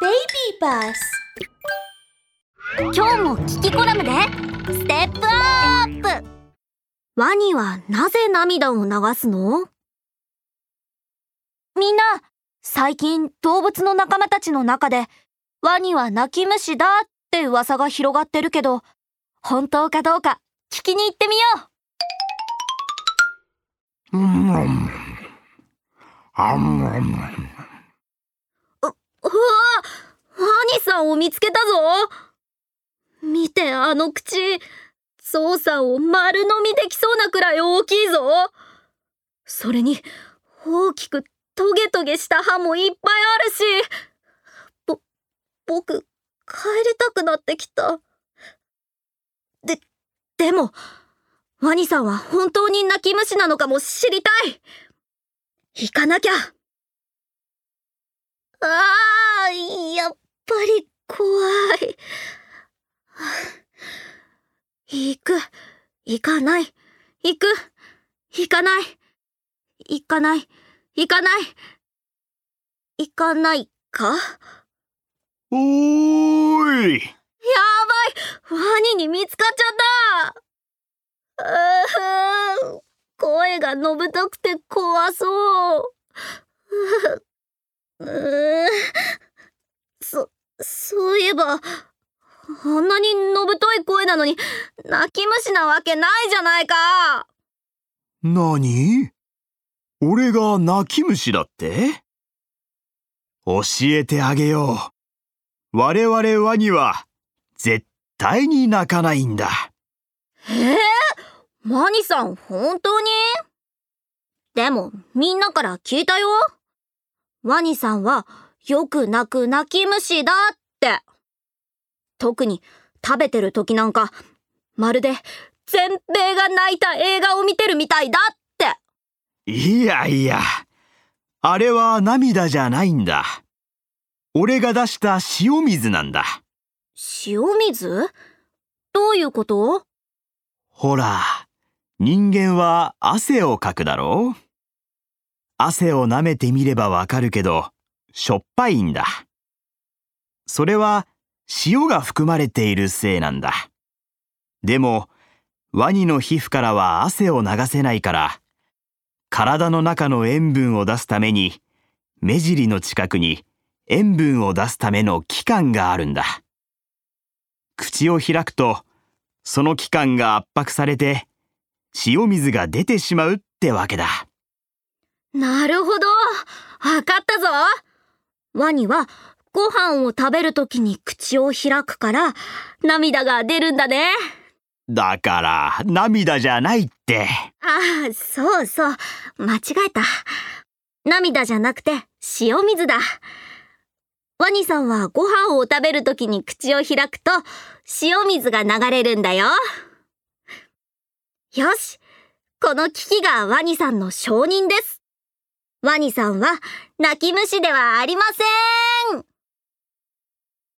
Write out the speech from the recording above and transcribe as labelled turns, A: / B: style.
A: Baby Bus
B: 今日も聞きコラムで。ステップアップワニはなぜ涙を流すの？みんな最近動物の仲間たちの中でワニは泣き虫だって噂が広がってるけど本当かどうか聞きに行ってみよう。
C: うん。あん
B: うわワニさんを見つけたぞ。見てあの口。ゾウさんを丸飲みできそうなくらい大きいぞ。それに大きくトゲトゲした歯もいっぱいあるし。ぼ僕帰りたくなってきた。ででもワニさんは本当に泣き虫なのかも知りたい。行かなきゃ。ああやっぱり怖い。行く。行かない。行く。行かない。行かない。行かない。行かないか？
C: おーい。
B: やばい。ワニに見つかっちゃった。うー声がのぶとくて怖そう。うーそそういえばあんなにのぶとい声なのに泣き虫なわけないじゃないか。
C: 何？俺が泣き虫だって？教えてあげよう。我々ワニは絶対に泣かないんだ。
B: え？えワニさん本当に？でもみんなから聞いたよ。ワニさんはよく泣く泣き虫だって。特に食べてる時なんかまるで全米が泣いた映画を見てるみたいだって。
C: いやいや、あれは涙じゃないんだ。俺が出した塩水なんだ。
B: 塩水？どういうこと？
C: ほら、人間は汗をかくだろう？汗を舐めてみればわかるけど、しょっぱいんだ。それは塩が含まれているせいなんだ。でも、ワニの皮膚からは汗を流せないから、体の中の塩分を出すために、目尻の近くに塩分を出すための器官があるんだ。口を開くと、その器官が圧迫されて、塩水が出てしまうってわけだ。
B: なるほどわかったぞワニはご飯を食べる時に口を開くから涙が出るんだね
C: だから、涙じゃないって。
B: ああ、そうそう。間違えた。涙じゃなくて塩水だ。ワニさんはご飯を食べるときに口を開くと塩水が流れるんだよ。よし。この機器がワニさんの承認です。ワニさんは泣き虫ではありません。